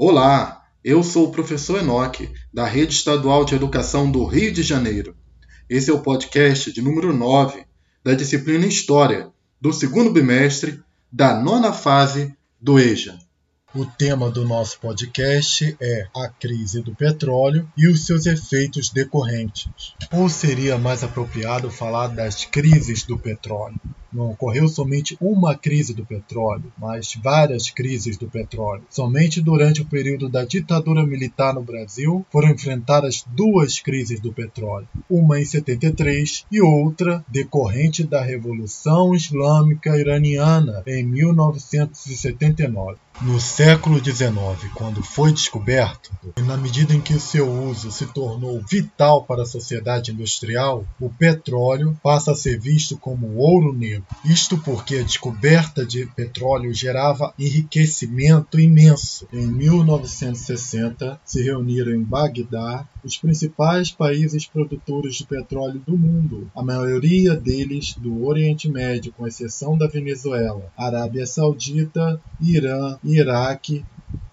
Olá, eu sou o professor Enoque, da Rede Estadual de Educação do Rio de Janeiro. Esse é o podcast de número 9 da disciplina História, do segundo bimestre da nona fase do EJA. O tema do nosso podcast é a crise do petróleo e os seus efeitos decorrentes. Ou seria mais apropriado falar das crises do petróleo? Não ocorreu somente uma crise do petróleo, mas várias crises do petróleo. Somente durante o período da ditadura militar no Brasil foram enfrentadas duas crises do petróleo, uma em 73 e outra decorrente da Revolução Islâmica Iraniana em 1979. No século XIX, quando foi descoberto, e na medida em que seu uso se tornou vital para a sociedade industrial, o petróleo passa a ser visto como ouro negro. Isto porque a descoberta de petróleo gerava enriquecimento imenso. Em 1960, se reuniram em Bagdá os principais países produtores de petróleo do mundo, a maioria deles do Oriente Médio, com exceção da Venezuela, Arábia Saudita, Irã, Iraque,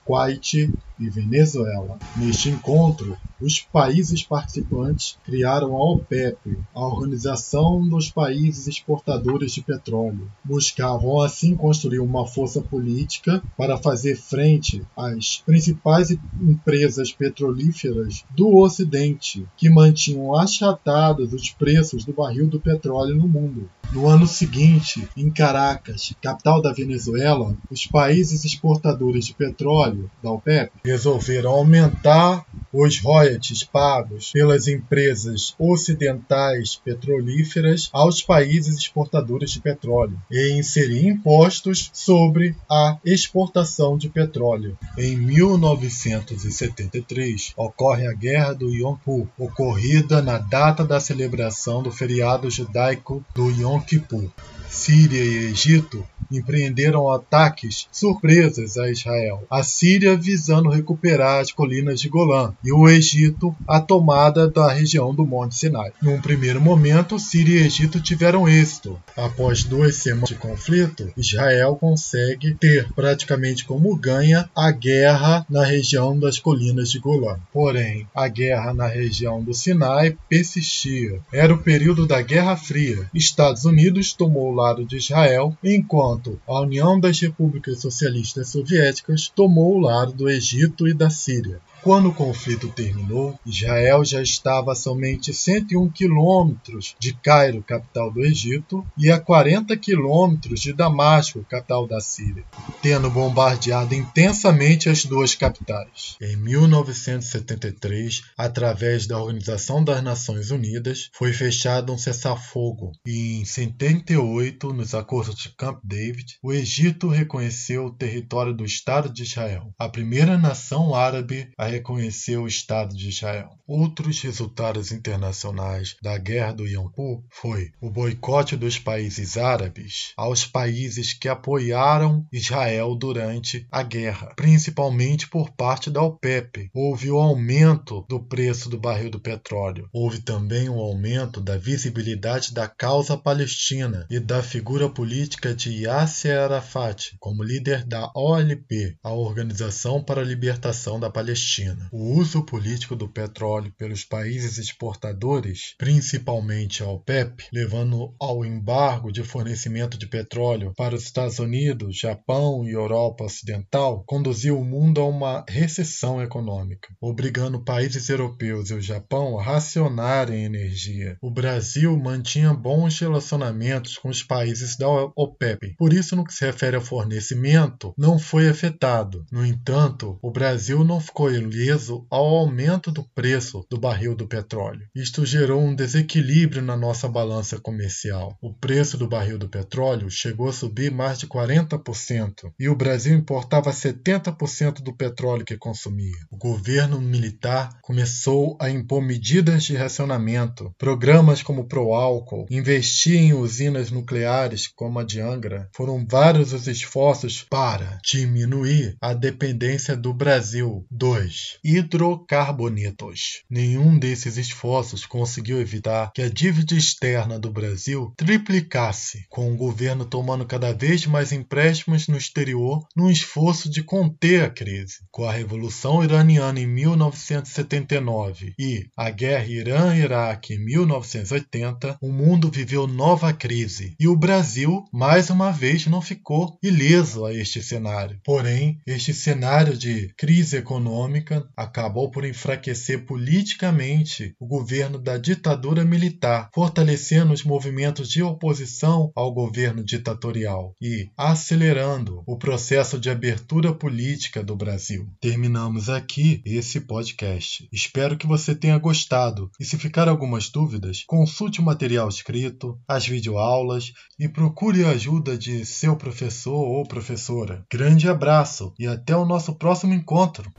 Kuwait e Venezuela. Neste encontro, os países participantes criaram a OPEP, a Organização dos Países Exportadores de Petróleo. Buscavam assim construir uma força política para fazer frente às principais empresas petrolíferas do Ocidente, que mantinham achatados os preços do barril do petróleo no mundo. No ano seguinte, em Caracas, capital da Venezuela, os países exportadores de petróleo da OPEP resolveram aumentar os royalties pagos pelas empresas ocidentais petrolíferas aos países exportadores de petróleo e inserir impostos sobre a exportação de petróleo. Em 1973 ocorre a Guerra do Yom Kippur, ocorrida na data da celebração do feriado judaico do Yom Kippur. Síria e Egito empreenderam ataques surpresas a Israel. A Síria visando recuperar as colinas de Golã e o Egito a tomada da região do Monte Sinai. Num primeiro momento, Síria e Egito tiveram êxito. Após duas semanas de conflito, Israel consegue ter praticamente como ganha a guerra na região das colinas de Golã. Porém, a guerra na região do Sinai persistia. Era o período da Guerra Fria. Estados Unidos tomou o lado de Israel, enquanto a União das Repúblicas Socialistas Soviéticas tomou o lado do Egito e da Síria. Quando o conflito terminou, Israel já estava a somente 101 quilômetros de Cairo, capital do Egito, e a 40 quilômetros de Damasco, capital da Síria, tendo bombardeado intensamente as duas capitais. Em 1973, através da Organização das Nações Unidas, foi fechado um cessar-fogo, e em 78, nos acordos de Camp David, o Egito reconheceu o território do Estado de Israel, a primeira nação árabe a reconheceu o Estado de Israel. Outros resultados internacionais da Guerra do Yom Kippur foi o boicote dos países árabes aos países que apoiaram Israel durante a guerra, principalmente por parte da OPEP. Houve o aumento do preço do barril do petróleo. Houve também o aumento da visibilidade da causa palestina e da figura política de Yasser Arafat como líder da OLP, a Organização para a Libertação da Palestina. China. O uso político do petróleo pelos países exportadores, principalmente a OPEP, levando ao embargo de fornecimento de petróleo para os Estados Unidos, Japão e Europa Ocidental, conduziu o mundo a uma recessão econômica, obrigando países europeus e o Japão a racionarem energia. O Brasil mantinha bons relacionamentos com os países da OPEP, por isso, no que se refere ao fornecimento, não foi afetado. No entanto, o Brasil não ficou ileso ao aumento do preço do barril do petróleo. Isto gerou um desequilíbrio na nossa balança comercial. O preço do barril do petróleo chegou a subir mais de 40% e o Brasil importava 70% do petróleo que consumia. O governo militar começou a impor medidas de racionamento, programas como o Proálcool, investir em usinas nucleares como a de Angra. Foram vários os esforços para diminuir a dependência do Brasil. 2 hidrocarbonetos. Nenhum desses esforços conseguiu evitar que a dívida externa do Brasil triplicasse, com o governo tomando cada vez mais empréstimos no exterior num esforço de conter a crise. Com a Revolução Iraniana em 1979 e a Guerra Irã-Iraque em 1980, o mundo viveu nova crise e o Brasil, mais uma vez, não ficou ileso a este cenário. Porém, este cenário de crise econômica acabou por enfraquecer politicamente o governo da ditadura militar, fortalecendo os movimentos de oposição ao governo ditatorial e acelerando o processo de abertura política do Brasil. Terminamos aqui esse podcast. Espero que você tenha gostado e se ficar algumas dúvidas, consulte o material escrito, as videoaulas e procure a ajuda de seu professor ou professora. Grande abraço e até o nosso próximo encontro!